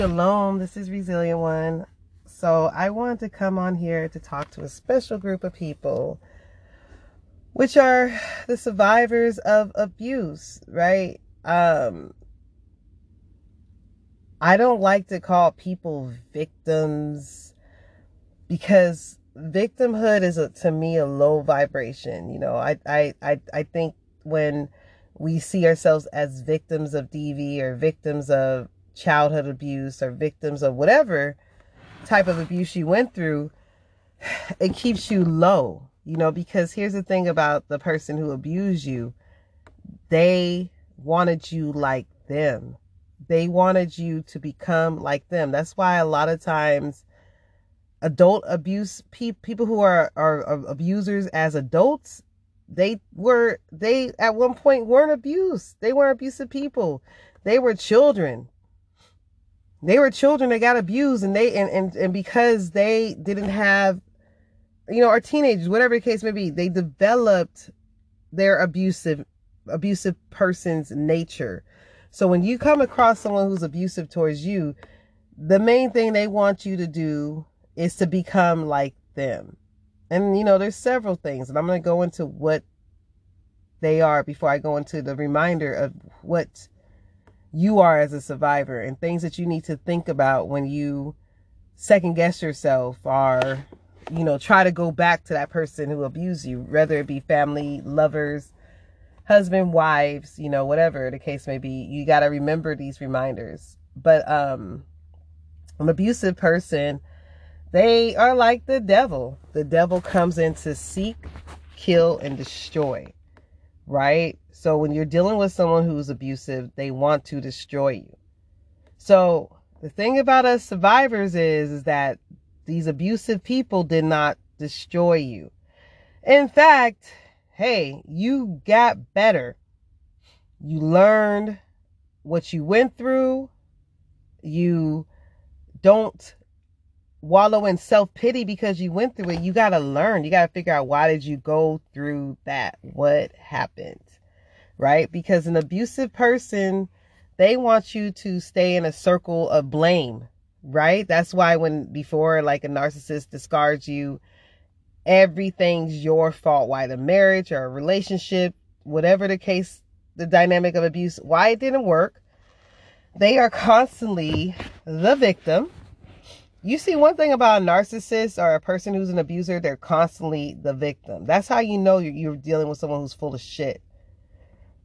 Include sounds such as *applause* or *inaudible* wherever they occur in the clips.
Shalom, this is Resilient One. So, I wanted to come on here to talk to a special group of people, which are the survivors of abuse, right? Um, I don't like to call people victims because victimhood is a, to me a low vibration. You know, I, I, I, I think when we see ourselves as victims of DV or victims of childhood abuse or victims of whatever type of abuse you went through, *sighs* it keeps you low, you know, because here's the thing about the person who abused you. They wanted you like them. They wanted you to become like them. That's why a lot of times adult abuse pe- people who are, are, are abusers as adults they were they at one point weren't abused they weren't abusive people they were children they were children that got abused and they and, and, and because they didn't have you know or teenagers whatever the case may be they developed their abusive abusive person's nature. So when you come across someone who's abusive towards you the main thing they want you to do is to become like them. And you know there's several things and i'm going to go into what they are before i go into the reminder of what you are as a survivor and things that you need to think about when you second guess yourself or you know try to go back to that person who abused you whether it be family lovers husband wives you know whatever the case may be you got to remember these reminders. But um an abusive person they are like the devil. The devil comes in to seek kill and destroy right? So when you're dealing with someone who's abusive, they want to destroy you. So the thing about us survivors is, is that these abusive people did not destroy you. In fact, hey, you got better. You learned what you went through. You don't wallow in self-pity because you went through it. You got to learn. You got to figure out why did you go through that? What happened? Right? Because an abusive person they want you to stay in a circle of blame. Right? That's why when before like a narcissist discards you everything's your fault. Why the marriage or a relationship whatever the case the dynamic of abuse why it didn't work. They are constantly the victim you see one thing about a narcissist or a person who's an abuser they're constantly the victim. That's how you know you're, dealing with someone who's full of shit.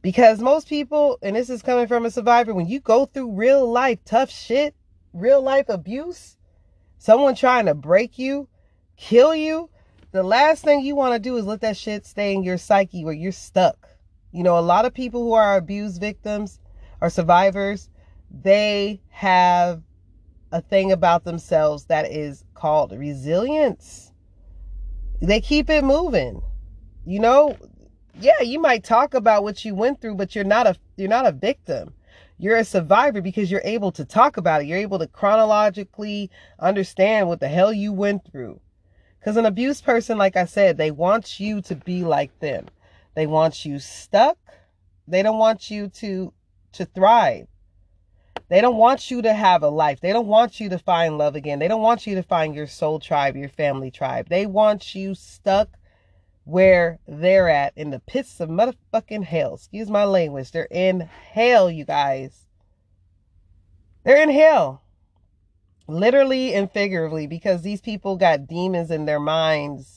Because most people and this is coming from a survivor when you go through real life tough shit real life abuse someone trying to break you kill you the last thing you want to do is let that shit stay in your psyche where you're stuck. You know a lot of people who are abused victims or survivors they have a thing about themselves that is called resilience. They keep it moving. You know, yeah, you might talk about what you went through, but you're not a you're not a victim. You're a survivor because you're able to talk about it. You're able to chronologically understand what the hell you went through. Cuz an abused person like I said, they want you to be like them. They want you stuck. They don't want you to to thrive. They don't want you to have a life. They don't want you to find love again. They don't want you to find your soul tribe, your family tribe. They want you stuck where they're at in the pits of motherfucking hell. Excuse my language. They're in hell, you guys. They're in hell. Literally and figuratively because these people got demons in their minds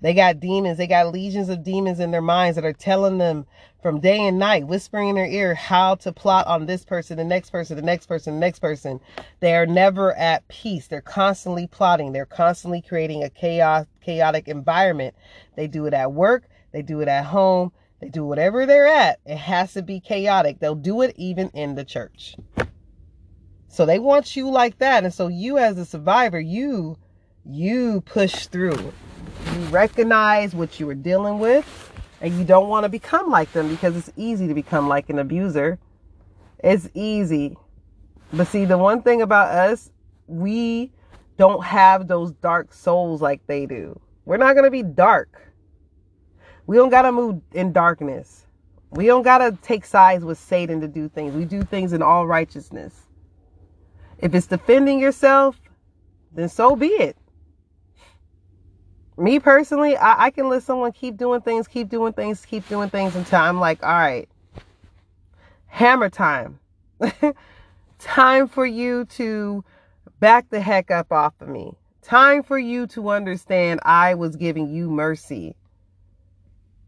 they got demons. They got legions of demons in their minds that are telling them from day and night, whispering in their ear how to plot on this person, the next person, the next person, the next person. They are never at peace. They're constantly plotting. They're constantly creating a chaos, chaotic environment. They do it at work. They do it at home. They do whatever they're at. It has to be chaotic. They'll do it even in the church. So they want you like that. And so you as a survivor, you, you push through you recognize what you were dealing with and you don't want to become like them because it's easy to become like an abuser. It's easy. But see, the one thing about us, we don't have those dark souls like they do. We're not going to be dark. We don't got to move in darkness. We don't got to take sides with Satan to do things. We do things in all righteousness. If it's defending yourself, then so be it. Me personally, I, I can let someone keep doing things, keep doing things, keep doing things until I'm like, all right, hammer time. *laughs* time for you to back the heck up off of me. Time for you to understand I was giving you mercy.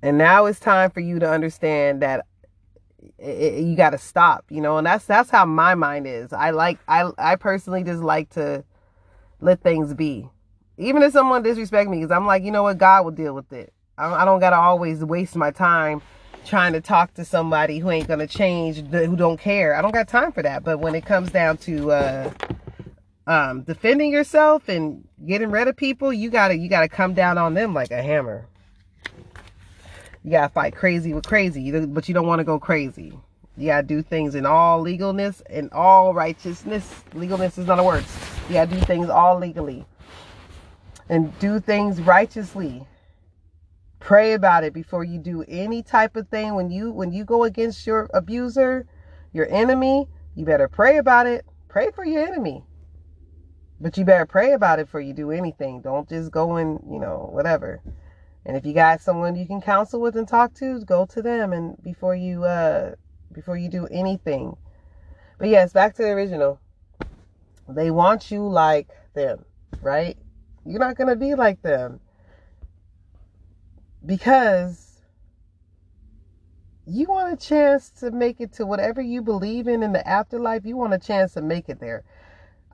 And now it's time for you to understand that it, it, you got to stop, you know, and that's that's how my mind is. I like I I personally just like to let things be. Even if someone disrespect me because I'm like, you know what, God will deal with it. I, don't got to always waste my time trying to talk to somebody who ain't to change, who don't care. I don't got time for that. But when it comes down to uh um, defending yourself and getting rid of people, you gotta you gotta come down on them like a hammer. You gotta fight crazy with crazy, but you don't want to go crazy. You gotta do things in all legalness and all righteousness. Legalness is not a word. You gotta do things all legally and do things righteously. Pray about it before you do any type of thing. When you when you go against your abuser, your enemy, you better pray about it. Pray for your enemy but you better pray about it before you do anything. Don't just go and, you know, whatever. And if you got someone you can counsel with and talk to, go to them and before you uh before you do anything. But yes, back to the original. They want you like them, right? You're not going to be like them. Because you want a chance to make it to whatever you believe in in the afterlife. You want a chance to make it there.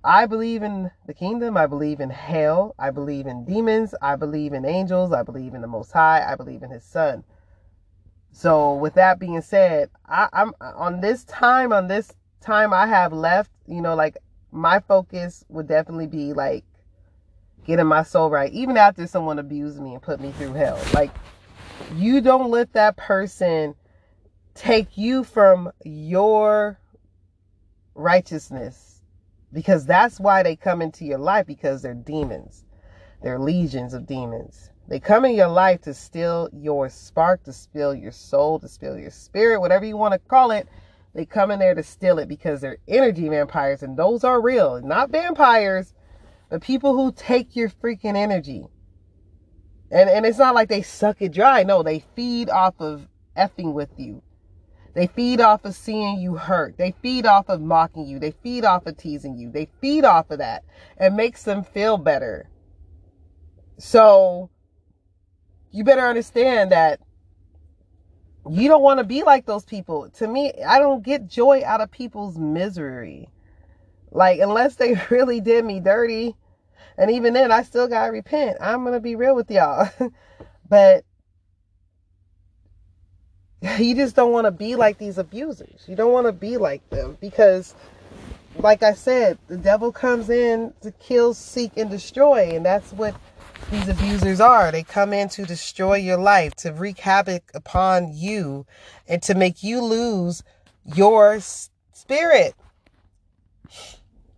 I believe in the kingdom. I believe in hell. I believe in demons. I believe in angels. I believe in the Most High. I believe in His Son. So, with that being said, I, I'm on this time, on this time I have left, you know, like my focus would definitely be like getting my soul right, even after someone abused me and put me through hell. Like, you don't let that person take you from your righteousness because that's why they come into your life because they're demons. They're legions of demons. They come in your life to steal your spark, to steal your soul, to steal your spirit, whatever you want to call it. They come in there to steal it because they're energy vampires, and those are real. Not vampires, but people who take your freaking energy. And and it's not like they suck it dry. No, they feed off of effing with you. They feed off of seeing you hurt. They feed off of mocking you. They feed off of teasing you. They feed off of that. It makes them feel better. So you better understand that you don't want to be like those people. To me, I don't get joy out of people's misery. Like, unless they *laughs* really did me dirty. And even then, I still got to repent. I'm going to be real with y'all. *laughs* but you just don't want to be like these abusers. You don't want to be like them because, like I said, the devil comes in to kill, seek, and destroy. And that's what these abusers are. They come in to destroy your life, to wreak havoc upon you, and to make you lose your spirit.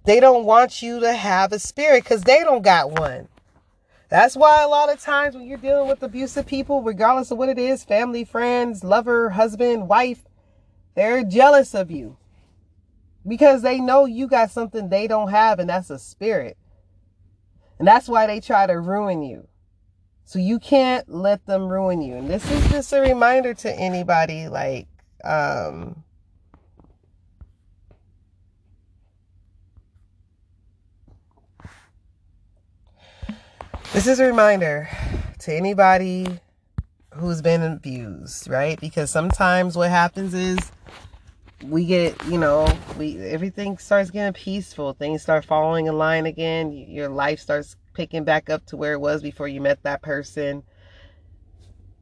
They don't want you to have a spirit because they don't got one. That's why a lot of times when you're dealing with abusive people, regardless of what it is family, friends, lover, husband, wife they're jealous of you because they know you got something they don't have, and that's a spirit. And that's why they try to ruin you. So you can't let them ruin you. And this is just a reminder to anybody like, um, This is a reminder to anybody who's been abused, right? Because sometimes what happens is we get, you know, we everything starts getting peaceful. Things start falling in line again. Your life starts picking back up to where it was before you met that person.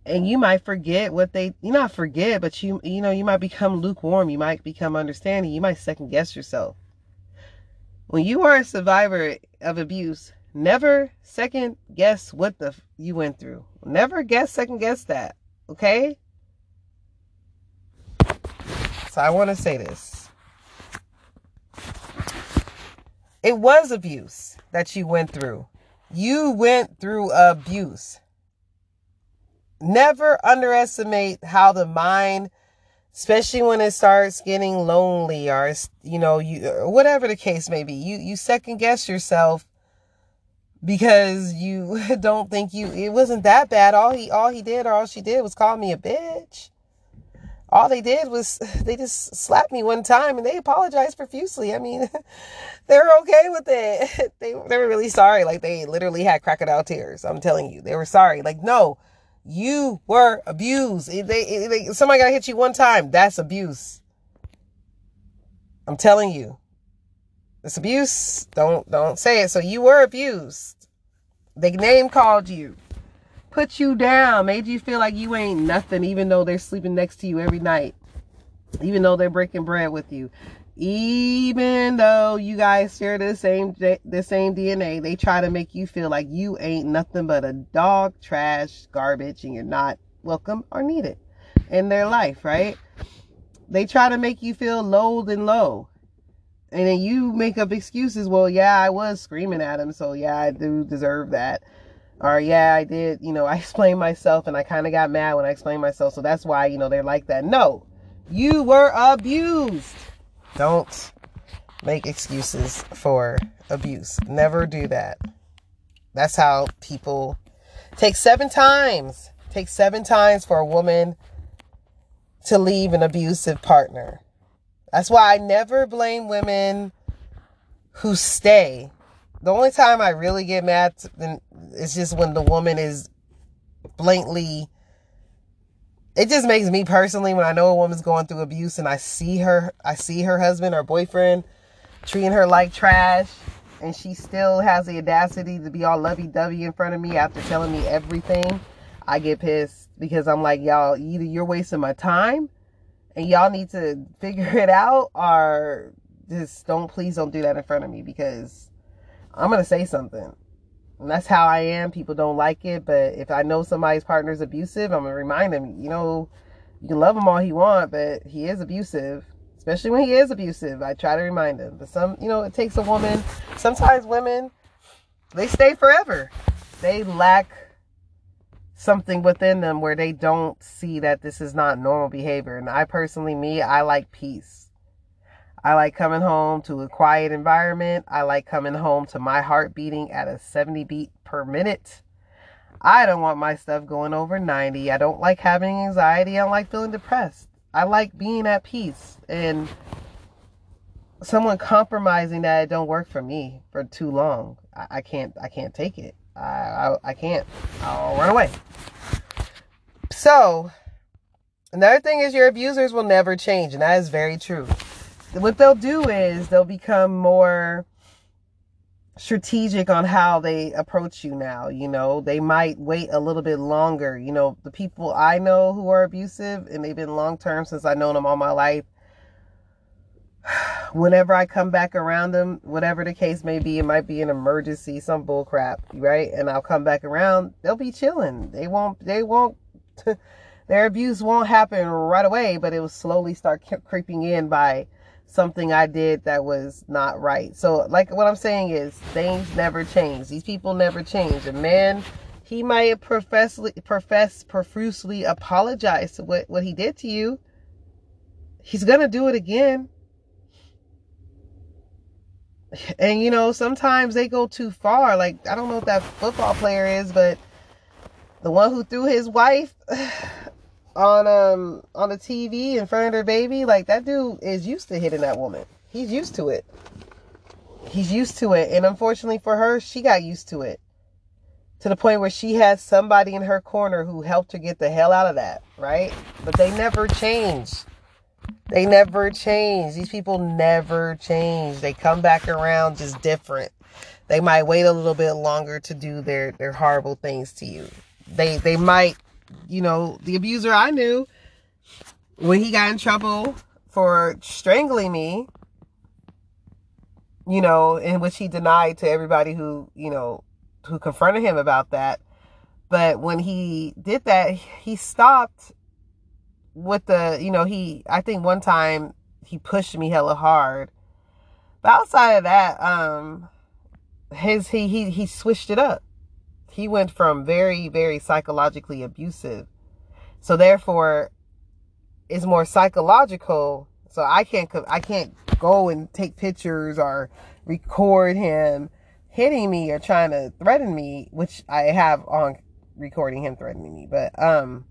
And you might forget what they you not forget, but you you know, you might become lukewarm, you might become understanding, you might second guess yourself. When you are a survivor of abuse, Never second guess what the you went through. Never guess second guess that. Okay? So I want to say this. It was abuse that you went through. You went through abuse. Never underestimate how the mind especially when it starts getting lonely or you know you whatever the case may be you you second guess yourself because you *laughs* don't think you it wasn't that bad all he all he did or all she did was call me a bitch all they did was *laughs* they just slapped me one time and they apologized profusely i mean *laughs* they were okay with it they, they were really sorry like they literally had crocodile tears i'm telling you they were sorry like no you were abused. They, they, somebody got to hit you one time. That's abuse. I'm telling you. It's abuse. Don't don't say it. So you were abused. They name called you. Put you down. Made you feel like you ain't nothing even though they're sleeping next to you every night. Even though they're breaking bread with you even though you guys share the same the same DNA, they try to make you feel like you ain't nothing but a dog, trash, garbage, and you're not welcome or needed in their life, right? They try to make you feel loathed and low. And then you make up excuses. Well, yeah, I was screaming at him, so yeah, I do deserve that. Or yeah, I did, you know, *laughs* I explained myself and I kind of got mad when I explained myself, so that's why, you know, they're like that. No. You were abused don't make excuses for abuse. Never do that. That's how people take seven times. Take seven times for a woman to leave an abusive partner. That's why I never blame women who stay. The only time I really get mad is just when the woman is blatantly it just makes me personally when I know a woman's going through abuse and I see her, I see her husband or boyfriend treating her like trash and she still has the audacity to be all lovey-dovey in front of me after telling me everything, I get pissed because I'm like, y'all, either you're wasting my time and y'all need to figure it out or just don't, please don't do that in front of me because I'm to say something. And that's how I am. People don't like it, but if I know somebody's partner is abusive, I'm gonna remind them. You know, you can love him all he want, but he is abusive. Especially when he is abusive, I try to remind him. But some, you know, it takes a woman. Sometimes women, they stay forever. They lack something within them where they don't see that this is not normal behavior. And I personally, me, I like peace. I like coming home to a quiet environment. I like coming home to my heart beating at a 70 beat per minute. I don't want my stuff going over 90. I don't like having anxiety. I don't like feeling depressed. I like being at peace. And someone compromising that it don't work for me for too long. I, I can't I can't take it. I, I I can't. I'll run away. So another thing is your abusers will never change, and that is very true what they'll do is they'll become more strategic on how they approach you now. You know, they might wait a little bit longer. You know, the people I know who are abusive and they've been long term since I've known them all my life. Whenever I come back around them, whatever the case may be, it might be an emergency, some bull crap, right? And I'll come back around, they'll be chilling. They won't, they won't, *laughs* their abuse won't happen right away, but it will slowly start creeping in by something I did that was not right. So, like what I'm saying is, things never change. These people never change. A man, he might profess, profess profusely apologize to what, what he did to you. He's gonna do it again. And you know, sometimes they go too far. Like I don't know if that football player is, but the one who threw his wife *sighs* on um on the TV in front of her baby, like that dude is used to hitting that woman. He's used to it. He's used to it, and unfortunately for her, she got used to it. To the point where she has somebody in her corner who helped her get the hell out of that, right? But they never change. They never change. These people never change. They come back around just different. They might wait a little bit longer to do their their horrible things to you. They they might you know, the abuser I knew, when he got in trouble for strangling me, you know, in which he denied to everybody who, you know, who confronted him about that. But when he did that, he stopped with the, you know, he, I think one time he pushed me hella hard. But outside of that, um, his, he, he, he switched it up he went from very, very psychologically abusive. So therefore, is more psychological. So I can't I can't go and take pictures or record him hitting me or trying to threaten me, which I have on recording him threatening me. But um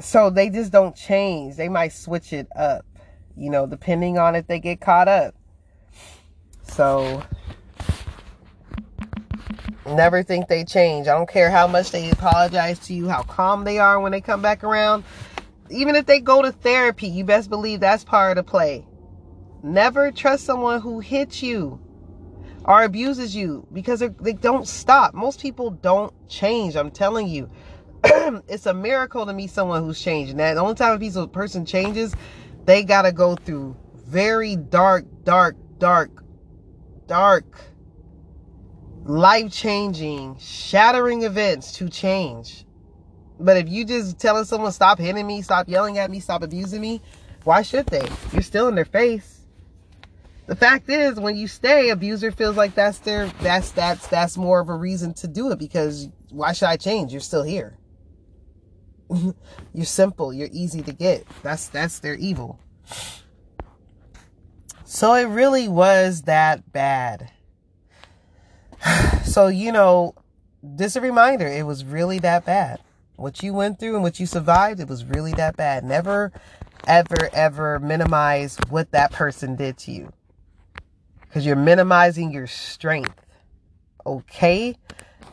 so they just don't change. They might switch it up, you know, depending on if they get caught up. So never think they change. I don't care how much they apologize to you, how calm they are when they come back around. Even if they go to therapy, you best believe that's part of the play. Never trust someone who hits you or abuses you because they don't stop. Most people don't change. I'm telling you. *clears throat* it's a miracle to meet someone who's changing. That the only time a person changes, they gotta go through very dark, dark, dark, dark, life changing, shattering events to change. But if you just telling someone stop hitting me, stop yelling at me, stop abusing me, why should they? You're still in their face. The fact is, when you stay, abuser feels like that's their that's that's that's more of a reason to do it because why should I change? You're still here. *laughs* you're simple. You're easy to get. That's that's their evil. So it really was that bad. *sighs* So you know, just a reminder, it was really that bad. What you went through and what you survived, it was really that bad. Never, ever, ever minimize what that person did to you. Because you're minimizing your strength. Okay?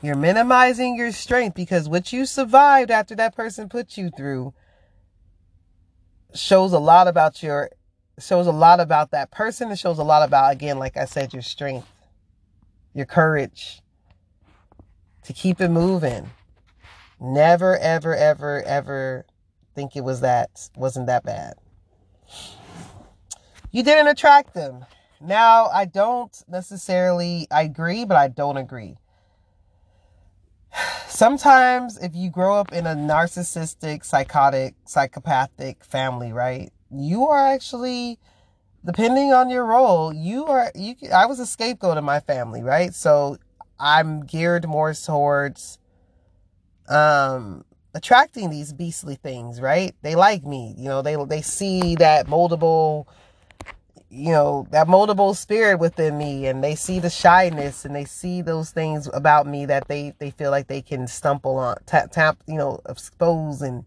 You're minimizing your strength because what you survived after that person put you through shows a lot about your shows a lot about that person. It shows a lot about again, like I said, your strength, your courage to keep it moving. Never, ever, ever, ever think it was that wasn't that bad. You didn't attract them. Now I don't necessarily I agree, but I don't agree sometimes if you grow up in a narcissistic, psychotic, psychopathic family, right? You are actually depending on your role, you are you I was a scapegoat in my family, right? So I'm geared more towards um attracting these beastly things, right? They like me, you know, they they see that moldable you know, that moldable spirit within me and they see the shyness and they see those things about me that they, they feel like they can stumble on, tap, tap, you know, expose and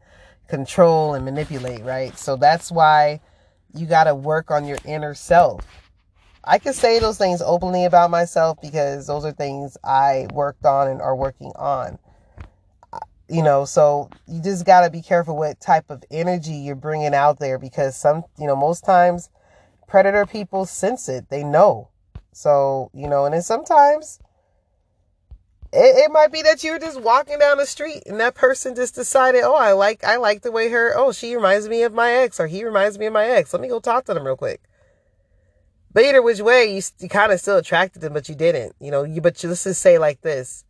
control and manipulate, right? So that's why you got to work on your inner self. I can say those things openly about myself because those are things I worked on and are working on. You know, so you just got to be careful what type of energy you're bringing out there because some, you know, most times predator people sense it. They know. So, you know, and then sometimes it, it might be that you're just walking down the street and that person just decided, oh, I like I like the way her oh, she reminds me of my ex or he reminds me of my ex. Let me go talk to them real quick. But either which way, you, you kind of still attracted them, but you didn't. You know, you but you, let's just say like this.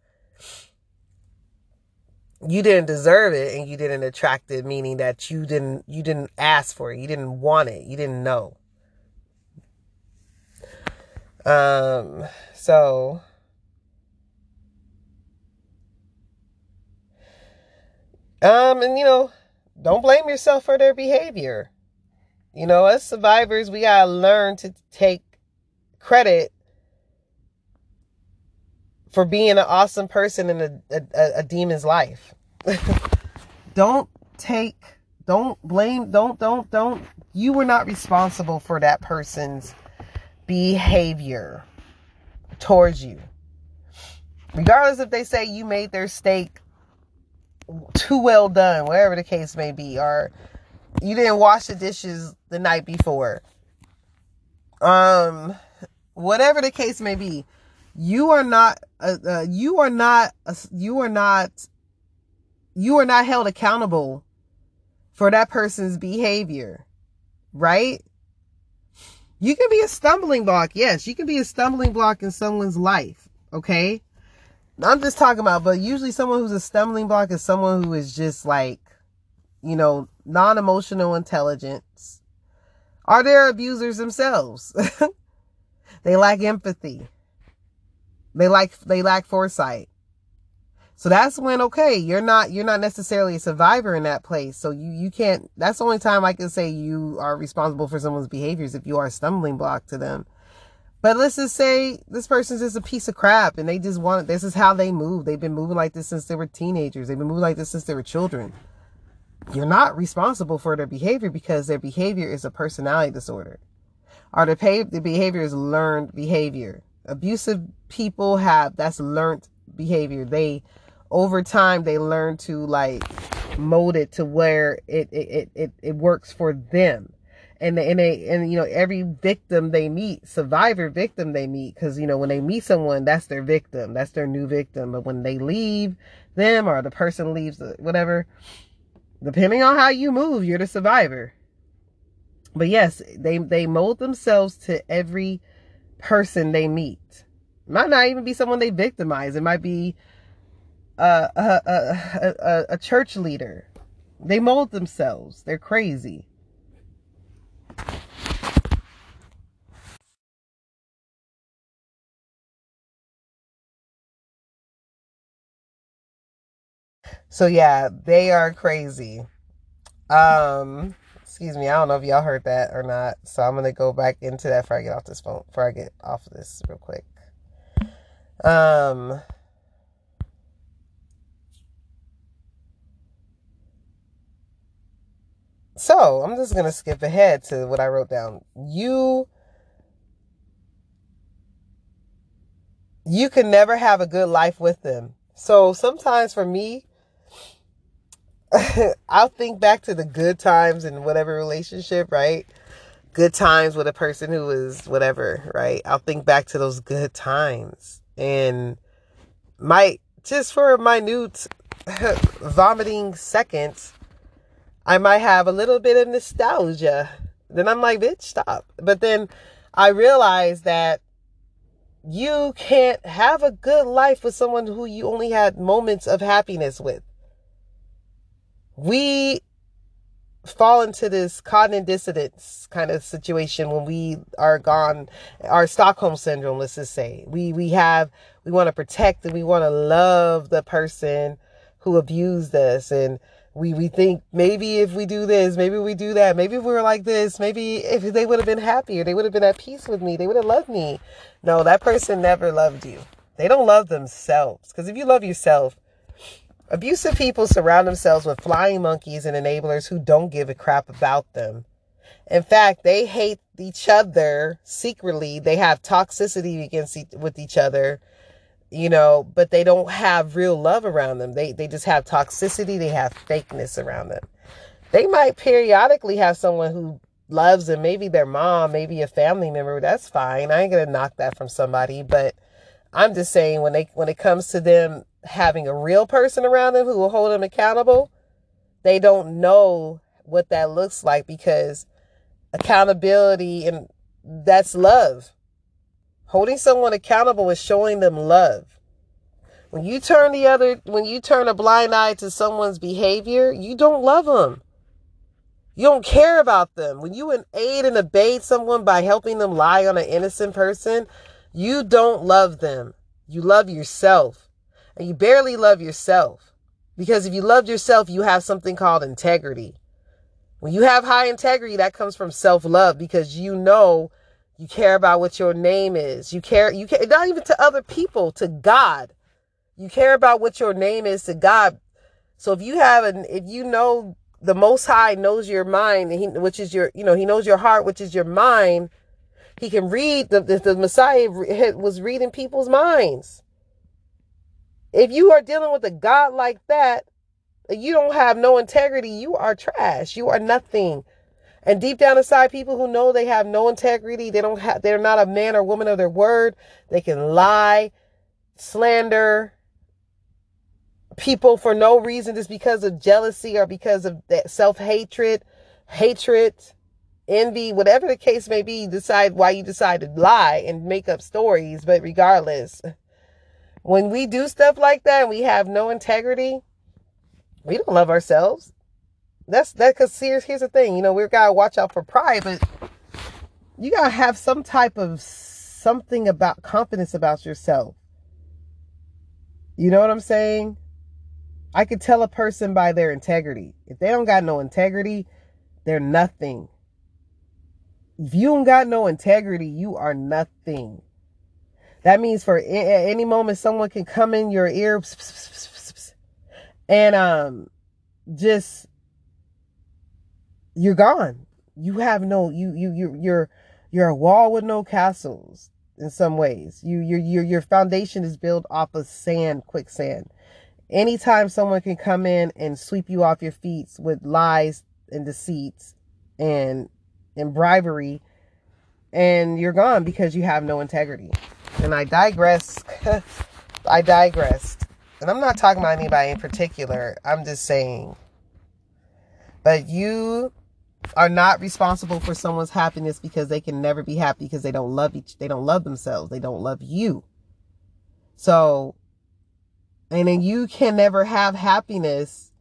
You didn't deserve it and you didn't attract it, meaning that you didn't you didn't ask for it. You didn't want it. You didn't know. Um, so um, and you know, don't blame yourself for their behavior. You know, as survivors, we gotta learn to take credit for being an awesome person in a, a, a demon's life. *laughs* don't take, don't blame, don't, don't, don't. You were not responsible for that person's behavior towards you. Regardless if they say you made their steak too well done, whatever the case may be, or you didn't wash the dishes the night before. Um, whatever the case may be, you are not, uh, uh, you are not, uh, you are not, you are not held accountable for that person's behavior, right? You can be a stumbling block. Yes, you can be a stumbling block in someone's life. Okay. I'm just talking about, but usually someone who's a stumbling block is someone who is just like, you know, non emotional intelligence. Are there abusers themselves? *laughs* they lack empathy. They like, they lack foresight. So that's when okay, you're not you're not necessarily a survivor in that place. So you you can't. That's the only time I can say you are responsible for someone's behaviors if you are a stumbling block to them. But let's just say this person's just a piece of crap and they just want this is how they move. They've been moving like this since they were teenagers. They've been moving like this since they were children. You're not responsible for their behavior because their behavior is a personality disorder. Or the, pay, the behavior is learned behavior. Abusive people have that's learned behavior. They over time they learn to like mold it to where it it it, it works for them. And they, and they and you know every victim they meet survivor victim they meet because you know when they meet someone that's their victim. That's their new victim. But when they leave them or the person leaves uh, whatever depending on how you move you're the survivor. But yes they they mold themselves to every person they meet. Might not even be someone they victimize. It might be a, a, a, a, church leader. They mold themselves. They're crazy. So yeah, they are crazy. Um, excuse me, I don't know if y'all heard that or not. So I'm gonna go back into that before I get off this phone, before I get off of this real quick. Um, So I'm just gonna skip ahead to what I wrote down. You you can never have a good life with them. So sometimes for me, *laughs* I'll think back to the good times in whatever relationship, right? Good times with a person who is whatever, right? I'll think back to those good times and might just for a minute *laughs* vomiting seconds I might have a little bit of nostalgia. Then I'm like, bitch, stop. But then I realize that you can't have a good life with someone who you only had moments of happiness with. We fall into this cognitive dissonance kind of situation when we are gone our stockholm syndrome let's just say we we have we want to protect and we want to love the person who abused us and we we think maybe if we do this, maybe we do that, maybe if we were like this, maybe if they would have been happier, they would have been at peace with me, they would have loved me. No, that person never loved you. They don't love themselves. Because if you love yourself, abusive people surround themselves with flying monkeys and enablers who don't give a crap about them. In fact, they hate each other secretly. They have toxicity against with each other you know, but they don't have real love around them. They they just have toxicity, they have fakeness around them. They might periodically have someone who loves them, maybe their mom, maybe a family member. That's fine. I ain't gonna knock that from somebody, but I'm just saying when they when it comes to them having a real person around them who will hold them accountable, they don't know what that looks like because accountability and that's love Holding someone accountable is showing them love. When you turn the other, when you turn a blind eye to someone's behavior, you don't love them. You don't care about them. When you aid and abate someone by helping them lie on an innocent person, you don't love them. You love yourself. And you barely love yourself. Because if you loved yourself, you have something called integrity. When you have high integrity, that comes from self love because you know you care about what your name is. You care, you care, not even to other people, to God. You care about what your name is to God. So if you have an, if you know the Most High knows your mind, he, which is your, you know, He knows your heart, which is your mind. He can read the, the, the Messiah was reading people's minds. If you are dealing with a God like that, you don't have no integrity. You are trash. You are nothing. And deep down inside, people who know they have no integrity, they don't have, they're not a man or woman of their word. They can lie, slander people for no reason, just because of jealousy or because of that self hatred, hatred, envy, whatever the case may be. Decide why you decide to lie and make up stories. But regardless, when we do stuff like that, and we have no integrity. We don't love ourselves. That's that because here's here's the thing, you know, we gotta watch out for pride, but you gotta have some type of something about confidence about yourself. You know what I'm saying? I could tell a person by their integrity. If they don't got no integrity, they're nothing. If you don't got no integrity, you are nothing. That means for at any moment someone can come in your ear and um just you're gone. You have no you you you you're you're a wall with no castles in some ways. You your your your foundation is built off of sand, quicksand. Anytime someone can come in and sweep you off your feet with lies and deceits and and bribery and you're gone because you have no integrity. And I digress. *laughs* I digressed. And I'm not talking about anybody in particular. I'm just saying. But you are not responsible for someone's happiness because they can never be happy because they don't love each they don't love themselves. They don't love you. So and then you can never have happiness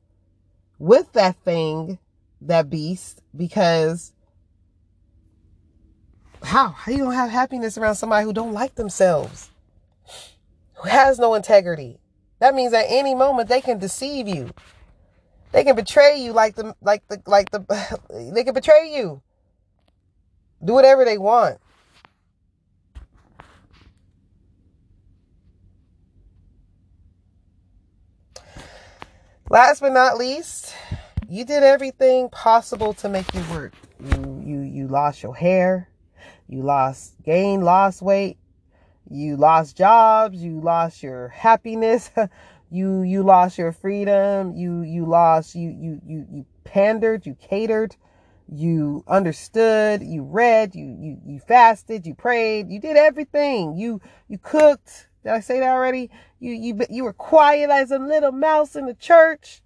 with that thing, that beast, because how? How you gonna have happiness around somebody who don't like themselves? Who has no integrity? That means at any moment they can deceive you. They can betray you like the like the like the *sighs* they can betray you. Do whatever they want. Last but not least, you did everything possible to make you work. You you you lost your hair. You lost, gain, lost weight. You lost jobs. You lost your happiness. *laughs* you, you lost your freedom. You, you lost, you, you, you, you pandered, you catered, you understood, you read, you, you, you fasted, you prayed, you did everything. You, you cooked. Did I say that already? You, you, you were quiet as a little mouse in the church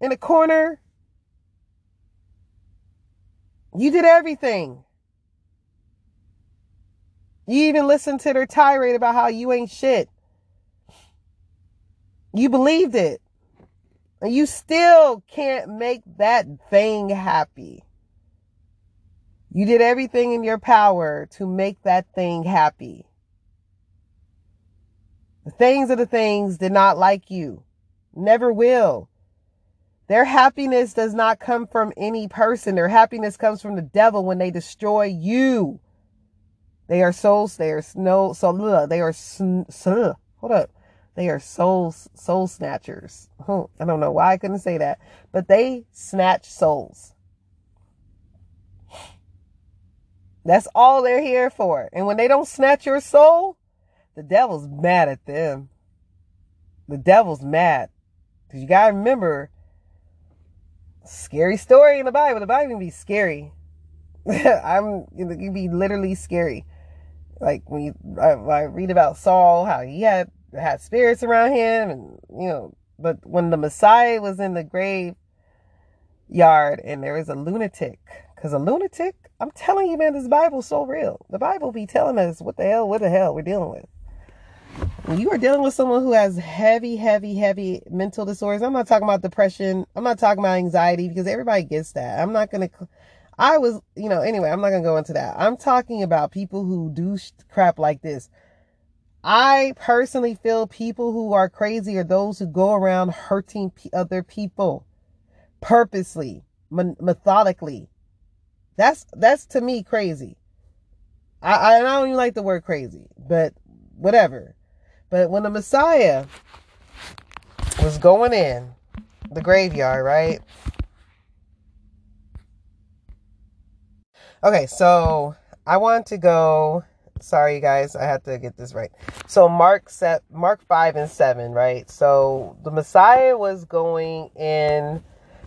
in a corner. You did everything. You even listened to their tirade about how you ain't shit. You believed it. And you still can't make that thing happy. You did everything in your power to make that thing happy. The things of the things did not like you. Never will. Their happiness does not come from any person. Their happiness comes from the devil when they destroy you. They are souls. They are no so they are hold up. They are souls soul snatchers. I don't know why I couldn't say that, but they snatch souls. That's all they're here for. And when they don't snatch your soul, the devil's mad at them. The devil's mad. Because you got to remember, scary story in the Bible. The Bible can be scary. *laughs* I'm, it can be literally scary. Like when you I, I read about Saul, how he had had spirits around him, and you know, but when the Messiah was in the grave yard and there was a lunatic, because a lunatic, I'm telling you, man, this Bible's so real. The Bible be telling us what the hell, what the hell we're dealing with. When you are dealing with someone who has heavy, heavy, heavy mental disorders, I'm not talking about depression. I'm not talking about anxiety because everybody gets that. I'm not to I was, you know, anyway, I'm not to go into that. I'm talking about people who do crap like this. I personally feel people who are crazy are those who go around hurting other people purposely, methodically. That's that's to me crazy. I I don't even like the word crazy, but whatever. But when the Messiah was going in the graveyard, right? Okay, so I want to go. Sorry, guys, I have to get this right. So Mark set Mark five and seven, right? So the Messiah was going in.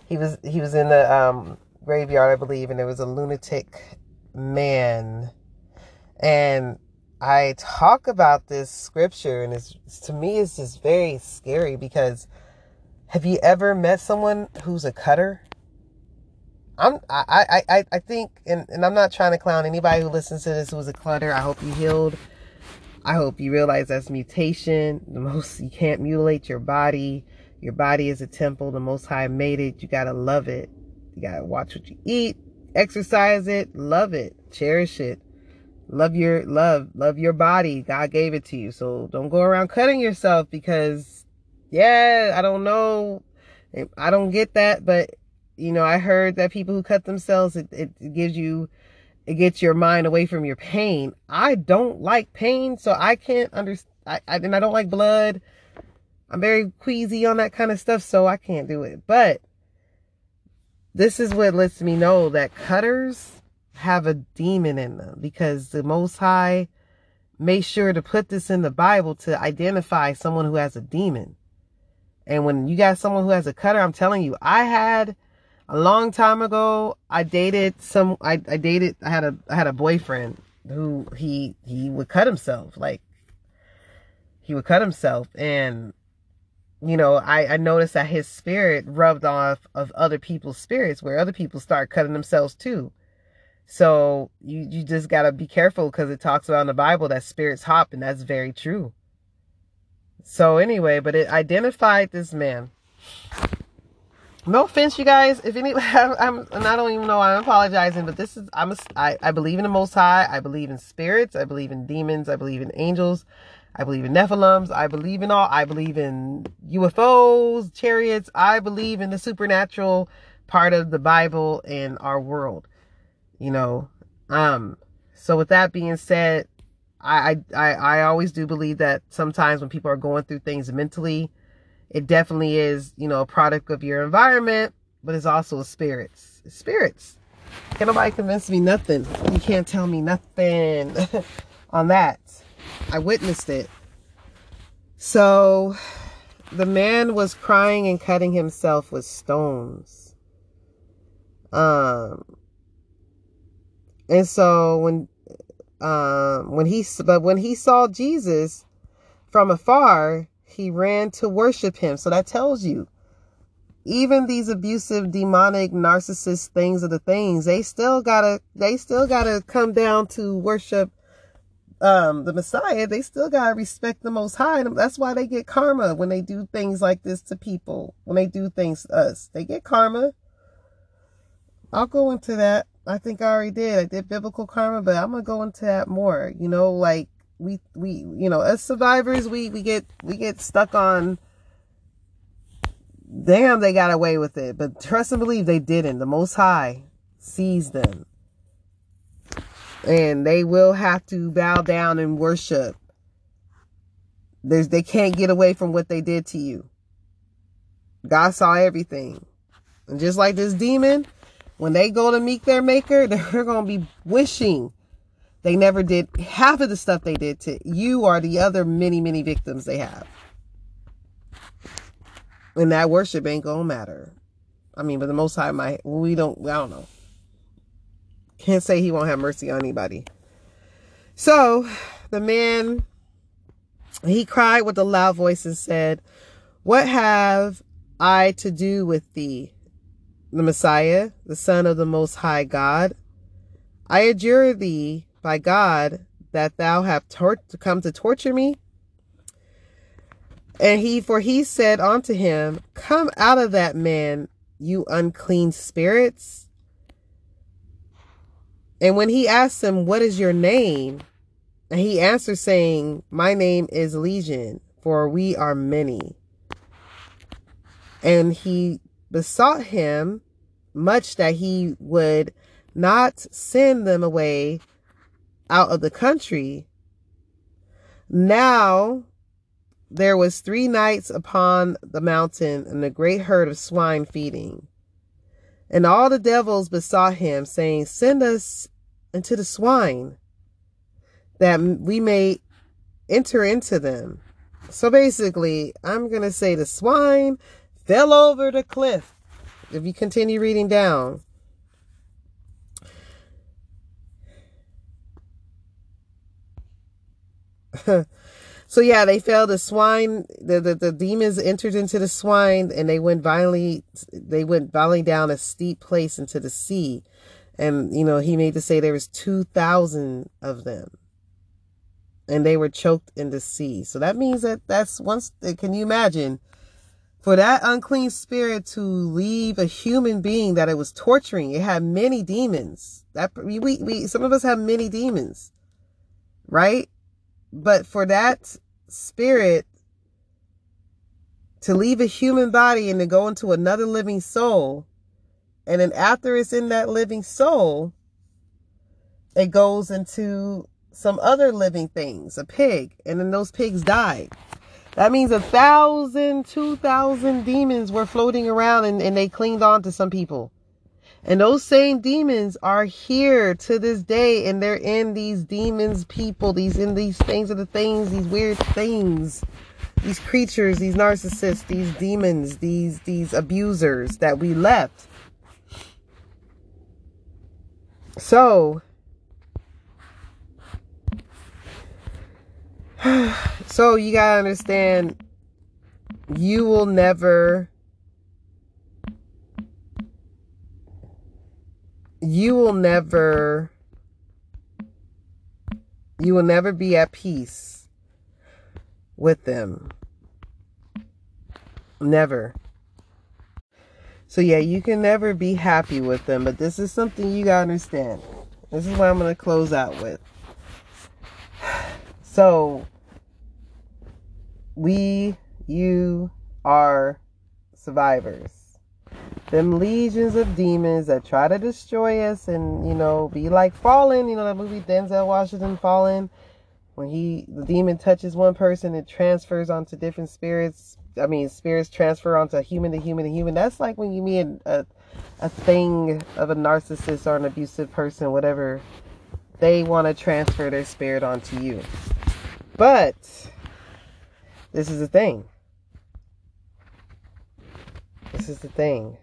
He was he was in the um, graveyard, I believe, and there was a lunatic man, and I talk about this scripture, and it's to me it's just very scary because have you ever met someone who's a cutter? I'm I I I think and, and I'm not trying to clown anybody who listens to this who's a clutter. I hope you healed. I hope you realize that's mutation. The most you can't mutilate your body. Your body is a temple. The most high made it. You gotta love it. You gotta watch what you eat, exercise it, love it, cherish it. Love your love, love your body. God gave it to you. So don't go around cutting yourself because yeah, I don't know. I don't get that, but you know, I heard that people who cut themselves, it, it gives you, it gets your mind away from your pain. I don't like pain, so I can't understand. I, I, and I don't like blood. I'm very queasy on that kind of stuff, so I can't do it. But this is what lets me know that cutters have a demon in them because the Most High made sure to put this in the Bible to identify someone who has a demon. And when you got someone who has a cutter, I'm telling you, I had a long time ago, I dated some, I, I dated, I had a, I had a boyfriend who he, he would cut himself. Like he would cut himself and you know, I, I noticed that his spirit rubbed off of other people's spirits where other people start cutting themselves too. So you, you just got to be careful because it talks about in the Bible that spirits hop, and that's very true. So anyway, but it identified this man. No offense, you guys. If any, *laughs* I'm, I don't even know I'm apologizing, but this is I'm a, I, I believe in the Most High. I believe in spirits. I believe in demons. I believe in angels. I believe in Nephilims. I believe in all. I believe in UFOs, chariots. I believe in the supernatural part of the Bible and our world you know um so with that being said I, I i always do believe that sometimes when people are going through things mentally it definitely is you know a product of your environment but it's also spirits spirits. Can nobody convince me nothing. You can't tell me nothing *laughs* on that. I witnessed it. So the man was crying and cutting himself with stones. Um and so when um when he but when he saw Jesus from afar, he ran to worship him. So that tells you even these abusive demonic narcissist things are the things. They still gotta they still gotta come down to worship um the messiah. They still gotta respect the most high. That's why they get karma when they do things like this to people. When they do things to us. They get karma. I'll go into that. I think I already did. I did biblical karma, but I'm gonna go into that more. You know, like we we you know as survivors we we get we get stuck on. Damn, they got away with it, but trust and believe they didn't. The Most High sees them, and they will have to bow down and worship. There's they can't get away from what they did to you. God saw everything, and just like this demon when they go to meet their maker, *laughs* they're going to be wishing they never did half of the stuff they did to you or the other many, many victims they have. And that worship ain't to matter. I mean, but the Most High might, we don't, I don't know. Can't say he won't have mercy on anybody. So the man, he cried with a loud voice and said, What have I to do with thee, the Messiah, the Son of the Most High God. I adjure thee by God that thou have tor- come to torture me. And he, for he said unto him, Come out of that man, you unclean spirits. And when he asked him, What is your name? And he answered, saying, My name is Legion, for we are many. And he besought him much that he would not send them away out of the country. Now there was three nights upon the mountain and a great herd of swine feeding. And all the devils besought him, saying, Send us into the swine, that we may enter into them. So basically, I'm going to say the swine fell over the cliff if you continue reading down, *laughs* so yeah, they fell. The swine, the, the, the demons entered into the swine and they went violently, they went violently down a steep place into the sea. And, you know, he made to say there was 2,000 of them and they were choked in the sea. So that means that that's once, can you imagine for that unclean spirit to leave a human being that it was torturing. It had many demons. That we, we some of us have many demons, right? But for that spirit to leave a human body and to go into another living soul. And then after it's in that living soul, it goes into some other living things, a pig, and then those pigs died. That means a thousand, two thousand demons were floating around and, and they clinged on to some people. And those same demons are here to this day and they're in these demons people, these in these things are the things, these weird things, these creatures, these narcissists, these demons, these these abusers that we left. So *sighs* so you gotta understand you will never you will never you will never be at peace with them. Never. So yeah you can never be happy with them but this is something you gotta understand. This is what i'm gonna close out with. *sighs* So we, you are survivors. Them legions of demons that try to destroy us and, you know, be like fallen. You know, that movie Denzel Washington Fallen. When he, the demon touches one person, it transfers onto different spirits. I mean, spirits transfer onto human to human to human. That's like when you meet a, a thing of a narcissist or an abusive person, whatever. They want to transfer their spirit onto you. But this is the thing. This is the thing.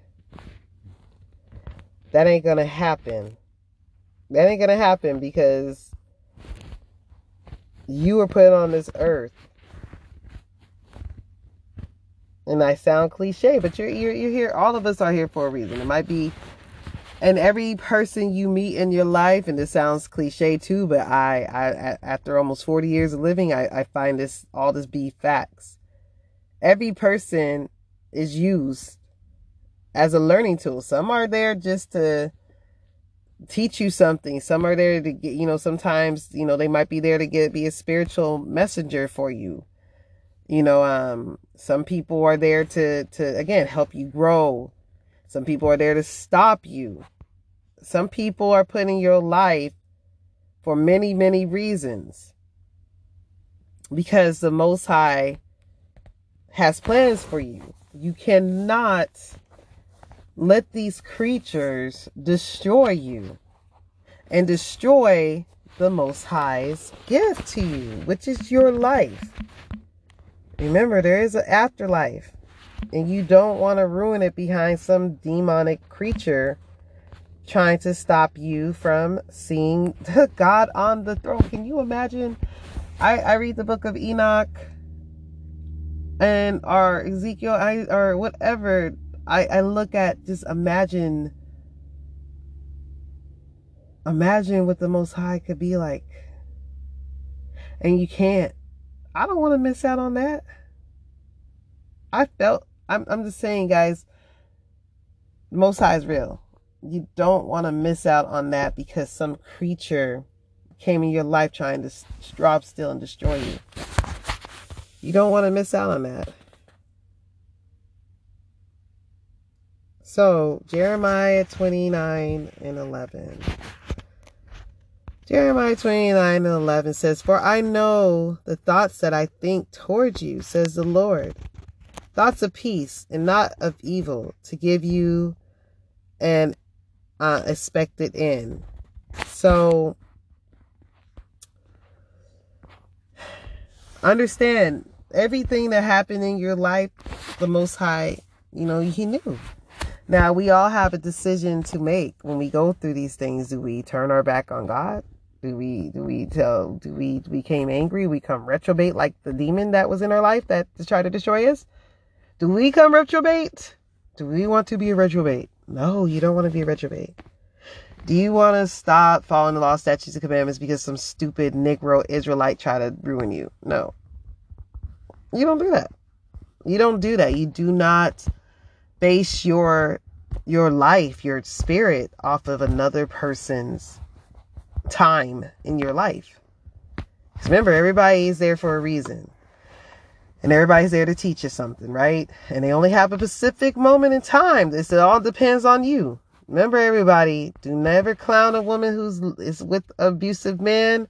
That ain't gonna happen. That ain't gonna happen because you were put on this earth. And I sound cliche, but you're, you're you're here. All of us are here for a reason. It might be and every person you meet in your life and this sounds cliche too but i i after almost 40 years of living i, I find this all this be facts every person is used as a learning tool some are there just to teach you something some are there to get you know sometimes you know they might be there to get be a spiritual messenger for you you know um some people are there to to again help you grow some people are there to stop you. Some people are put in your life for many, many reasons. Because the Most High has plans for you. You cannot let these creatures destroy you and destroy the Most High's gift to you, which is your life. Remember, there is an afterlife and you don't want to ruin it behind some demonic creature trying to stop you from seeing *laughs* God on the throne. Can you imagine? I, I read the book of Enoch and or Ezekiel I, or whatever. I, I look at just imagine imagine what the most high could be like. And you can't. I don't want to miss out on that. I felt I'm I'm just saying, guys. Most High is real. You don't want to miss out on that because some creature came in your life trying to drop still and destroy you. You don't want to miss out on that. So, Jeremiah 29 and 11. Jeremiah 29 and 11 says, For I know the thoughts that I think towards you, says the Lord thoughts of peace and not of evil to give you an uh, expected end. So understand everything that happened in your life, the Most High, you know, He knew. Now, we all have a decision to make when we go through these things. Do we turn our back on God? Do we do we tell do we became angry? We come retrobate like the demon that was in our life that to try to destroy us? Do we come retrobate? Do we want to be a retrobate? No, you don't want to be a retrobate. Do you want to stop following the law, statutes, and commandments because some stupid Negro Israelite try to ruin you? No. You don't do that. You don't do that. You do not base your your life, your spirit off of another person's time in your life. Because remember, everybody is there for a reason. and everybody's there to teach you something, right? And they only have a specific moment in time. This it all depends on you. Remember, everybody, do never clown a woman who's is with abusive men.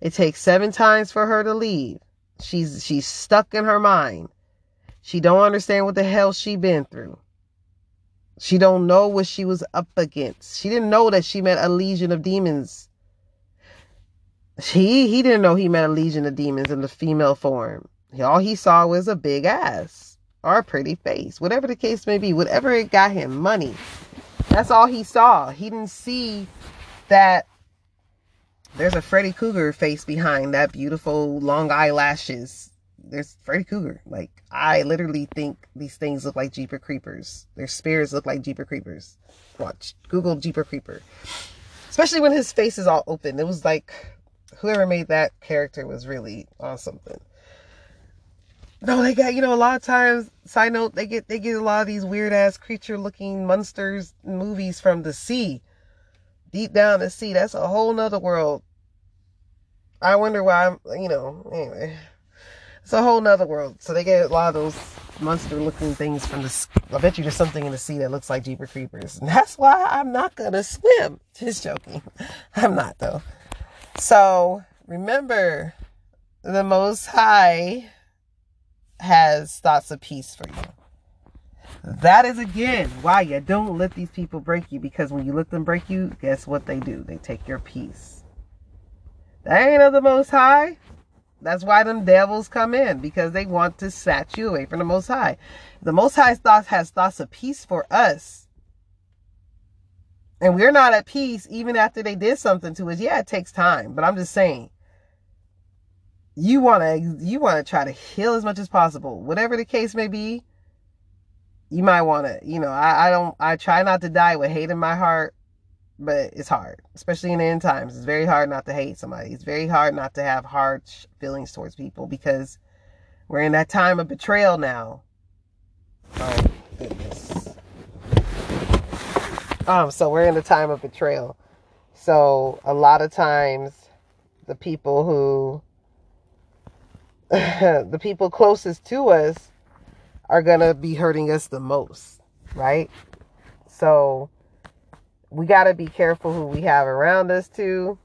It takes seven times for her to leave. She's she's stuck in her mind. She don't understand what the hell she been through. She don't know what she was up against. She didn't know that she met a legion of demons. He he didn't know he met a legion of demons in the female form. All he saw was a big ass or a pretty face, whatever the case may be, whatever it got him money. That's all he saw. He didn't see that there's a Freddy Krueger face behind that beautiful long eyelashes. There's Freddy Krueger. Like I literally think these things look like Jeeper Creepers. Their spirits look like Jeeper Creepers. Watch Google Jeeper Creeper. Especially when his face is all open. It was like whoever made that character was really on something. No, they got you know a lot of times. Side note, they get they get a lot of these weird ass creature looking monsters movies from the sea, deep down the sea. That's a whole nother world. I wonder why. I'm, you know, anyway, it's a whole nother world. So they get a lot of those monster looking things from the. I bet you there's something in the sea that looks like Jeeper Creepers, *laughs* and that's why I'm not gonna swim. Just joking. *laughs* I'm not though. So remember, the Most High has thoughts of peace for you. That is again why you don't let these people break you because when you let them break you, guess what they do? They take your peace. That ain't of the Most High. That's why them devils come in because they want to snatch you away from the Most High. The Most High thoughts has thoughts of peace for us. And we're not at peace even after they did something to us. Yeah, it takes time, but I'm just saying you want to you want to try to heal as much as possible whatever the case may be you might want to you know I, I don't i try not to die with hate in my heart but it's hard especially in the end times. It's very hard not to hate somebody. It's very hard not to have hard feelings towards people because we're in that time of betrayal now. Oh goodness. Um so we're in the time of betrayal. So a lot of times the people who *laughs* the people closest to us are to be hurting us the most, right? So we got to be careful who we have around us too.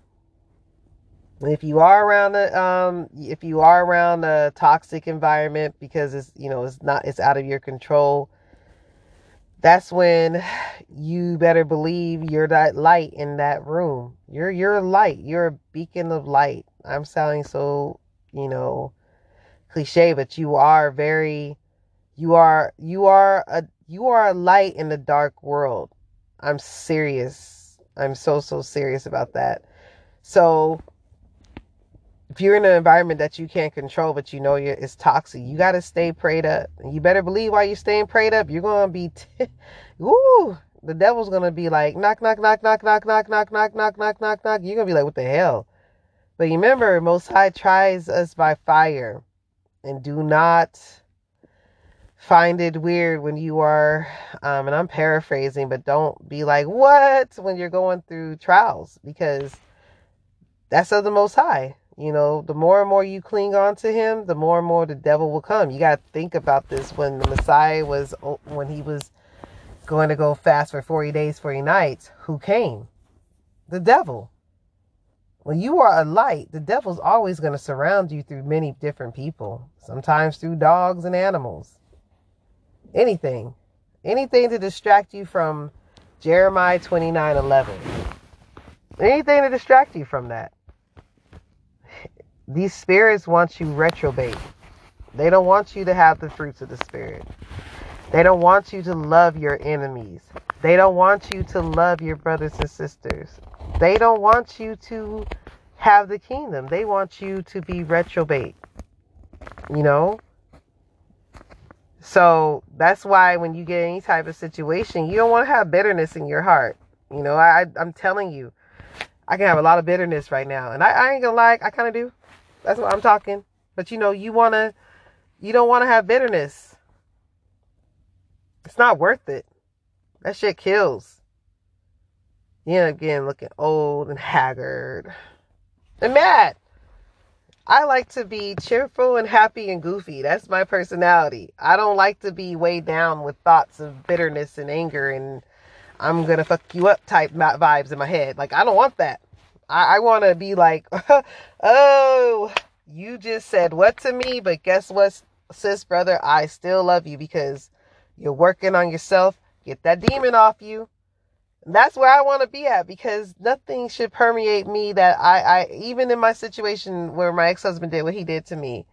If you are around a um if you are around a toxic environment because it's you know it's not it's out of your control, that's when you better believe you're that light in that room. You're you're a light. You're a beacon of light. I'm sounding so, you know, cliche, but you are very you are you are a you are a light in the dark world. I'm serious. I'm so so serious about that. So if you're in an environment that you can't control, but you know it's toxic, you got to stay prayed up. You better believe while you're staying prayed up, you're going to be, t- woo, the devil's going to be like, knock, knock, knock, knock, knock, knock, knock, knock, knock, knock, knock, knock. You're going to be like, what the hell? But remember, Most High tries us by fire. And do not find it weird when you are, um, and I'm paraphrasing, but don't be like, what, when you're going through trials, because that's of the Most High. You know, the more and more you cling on to Him, the more and more the devil will come. You got to think about this when the Messiah was, when he was going to go fast for 40 days, 40 nights, who came? The devil. When you are a light, the devil's always going to surround you through many different people, sometimes through dogs and animals. Anything. Anything to distract you from Jeremiah 29 11. Anything to distract you from that. These spirits want you retrobate. They don't want you to have the fruits of the Spirit. They don't want you to love your enemies. They don't want you to love your brothers and sisters. They don't want you to have the kingdom. They want you to be retrobate. You know? So that's why when you get any type of situation, you don't want to have bitterness in your heart. You know, I, I'm telling you, I can have a lot of bitterness right now. And I, I ain't gonna lie, I kind of do. That's what I'm talking. But you know, you want to, you don't want to have bitterness. It's not worth it. That shit kills. You know, again, looking old and haggard and mad. I like to be cheerful and happy and goofy. That's my personality. I don't like to be weighed down with thoughts of bitterness and anger and I'm gonna fuck you up type vibes in my head. Like I don't want that. I, I want to be like, *laughs* oh, you just said what to me, but guess what, sis, brother, I still love you because you're working on yourself. Get that demon off you. That's where I want to be at because nothing should permeate me that I, I, even in my situation where my ex husband did what he did to me,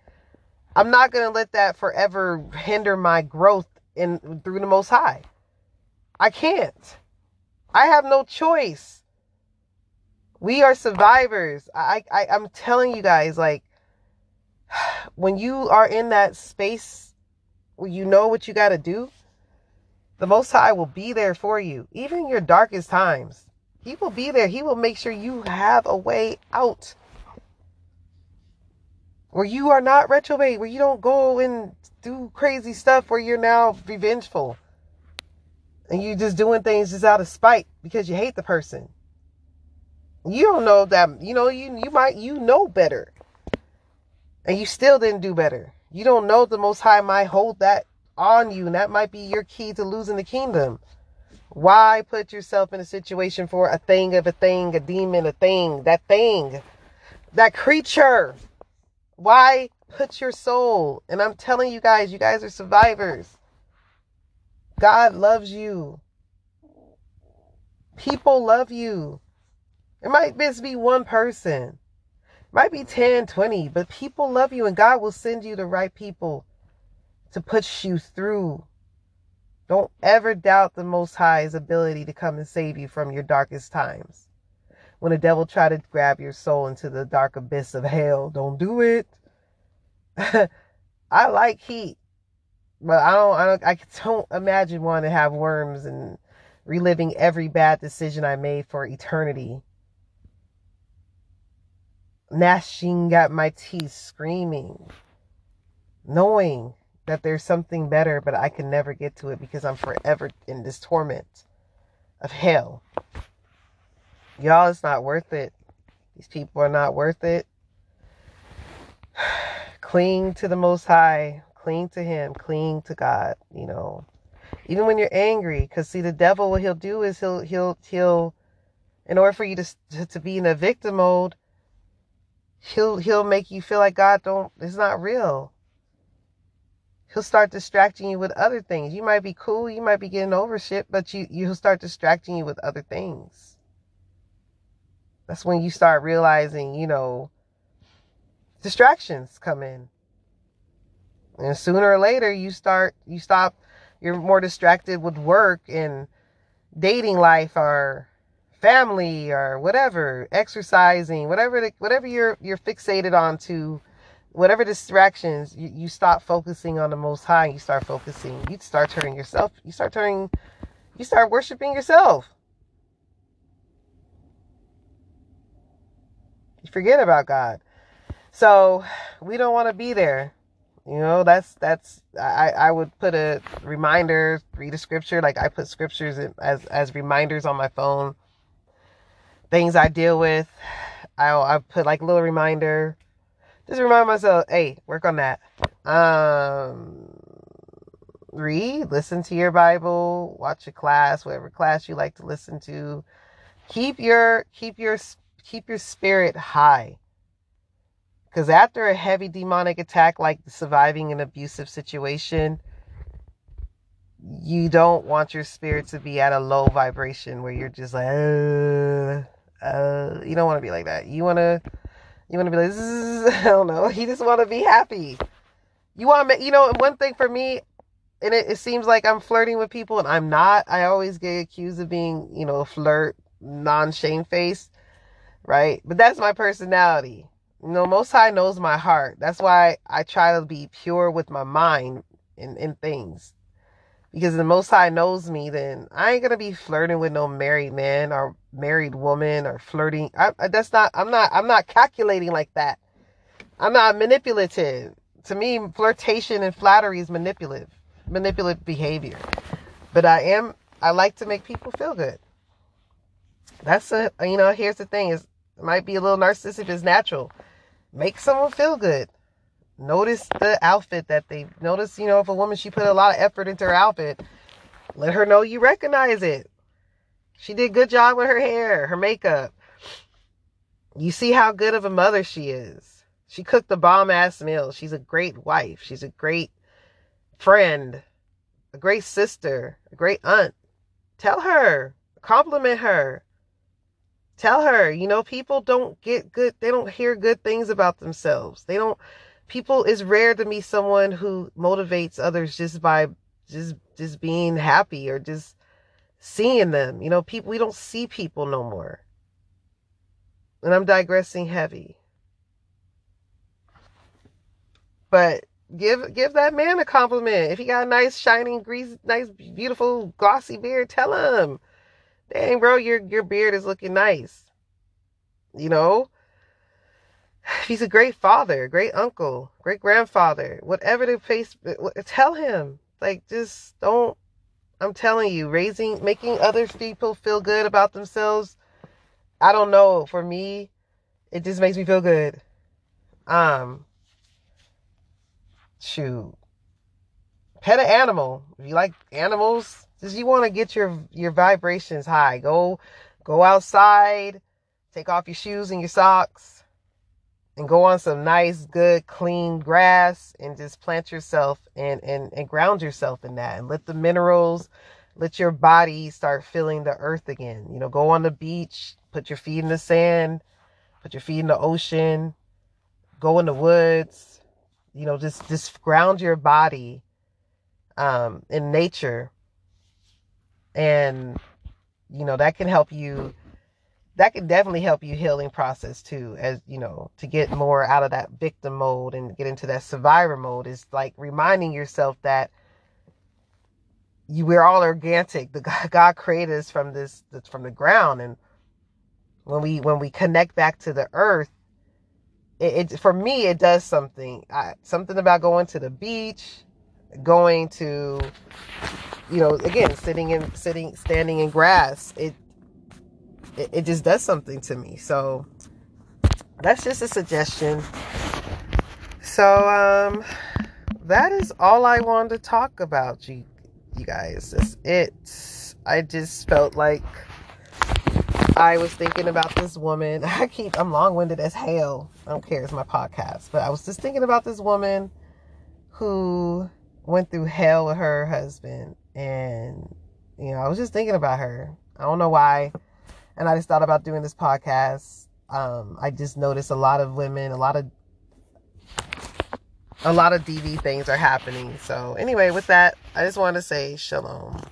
I'm not going to let that forever hinder my growth in through the most high. I can't. I have no choice. We are survivors. I, I I'm telling you guys, like *sighs* when you are in that space where you know what you got to do, the Most High will be there for you, even in your darkest times. He will be there. He will make sure you have a way out. Where you are not retrograde, where you don't go and do crazy stuff where you're now revengeful. And you're just doing things just out of spite because you hate the person. You don't know that, you know, you, you might, you know better. And you still didn't do better. You don't know the Most High might hold that on you, and that might be your key to losing the kingdom. Why put yourself in a situation for a thing of a thing, a demon, a thing, that thing, that creature? Why put your soul? And I'm telling you guys, you guys are survivors. God loves you. People love you. It might just be one person. It might be 10, 20, but people love you and God will send you the right people to push you through. Don't ever doubt the Most High's ability to come and save you from your darkest times. When the devil try to grab your soul into the dark abyss of hell, don't do it. *laughs* I like heat. But I don't, I don't, I don't imagine wanting to have worms and reliving every bad decision I made for eternity. Gnashing at my teeth, screaming, knowing that there's something better, but I can never get to it because I'm forever in this torment of hell. Y'all, it's not worth it. These people are not worth it. *sighs* Cling to the Most High cling to him cling to god you know even when you're angry because see the devil what he'll do is he'll he'll he'll in order for you to, to be in a victim mode he'll he'll make you feel like god don't it's not real he'll start distracting you with other things. You might be cool you might be getting over shit but you you'll start distracting you with other things. That's when you start realizing you know distractions come in. And sooner or later you start you stop you're more distracted with work and dating life or family or whatever exercising whatever the, whatever you're you're fixated on to whatever distractions you, you stop focusing on the most high you start focusing you start turning yourself you start turning you start worshiping yourself you forget about god so we don't want to be there you know, that's that's I I would put a reminder, read a scripture. Like I put scriptures as as reminders on my phone. Things I deal with, I I put like a little reminder. Just remind myself, hey, work on that. Um, read, listen to your Bible, watch a class, whatever class you like to listen to. Keep your keep your keep your spirit high because after a heavy demonic attack, like surviving an abusive situation, you don't want your spirit to be at a low vibration where you're just like, uh, uh, you don't want to be like that. You want to, you want to be like, *laughs* I don't know. *laughs* You just want to be happy. You want to, you know, one thing for me, and it, it seems like I'm flirting with people and I'm not. I always get accused of being, you know, flirt, non shame face, right? But that's my personality. You know, Most High knows my heart. That's why I try to be pure with my mind in, in things. Because the Most High knows me, then I ain't gonna be flirting with no married man or married woman or flirting. I, that's not. I'm not. I'm not calculating like that. I'm not manipulative. To me, flirtation and flattery is manipulative, manipulative behavior. But I am. I like to make people feel good. That's a. You know. Here's the thing: is it might be a little narcissistic. It's natural make someone feel good. Notice the outfit that they notice, you know, if a woman she put a lot of effort into her outfit, let her know you recognize it. She did good job with her hair, her makeup. You see how good of a mother she is. She cooked the bomb ass meal. She's a great wife. She's a great friend, a great sister, a great aunt. Tell her, compliment her. Tell her, you know, people don't get good, they don't hear good things about themselves. They don't, people, it's rare to meet someone who motivates others just by just, just being happy or just seeing them. You know, people, we don't see people no more. And I'm digressing heavy. But give give that man a compliment. If he got a nice, shining, greasy, nice, beautiful, glossy beard, tell him, "Dang, bro, your your beard is looking nice." You know, *sighs* he's a great father, great uncle, great grandfather, whatever the face, tell him. Like, just don't. I'm telling you, raising, making other people feel good about themselves. I don't know. For me, it just makes me feel good. Um, shoot pet an animal if you like animals just you want to get your your vibrations high go go outside take off your shoes and your socks and go on some nice good clean grass and just plant yourself and and, and ground yourself in that and let the minerals let your body start feeling the earth again. You know go on the beach put your feet in the sand put your feet in the ocean go in the woods you know just just ground your body um in nature. And you know that can help you that can definitely help you healing process too as you know to get more out of that victim mode and get into that survivor mode is like reminding yourself that you we're all organic. The god, *laughs* god created us from this from the ground. And when we when we connect back to the earth it, it for me it does something. I, something about going to the beach going to you know again sitting in sitting standing in grass it, it it just does something to me so that's just a suggestion so um that is all i wanted to talk about you you guys that's it i just felt like I was thinking about this woman. *laughs* I keep, I'm long winded as hell. I don't care, it's my podcast. But I was just thinking about this woman who went through hell with her husband. And, you know, I was just thinking about her. I don't know why. And I just thought about doing this podcast. Um, I just noticed a lot of women, a lot of a lot of DV things are happening. So anyway, with that, I just want to say shalom.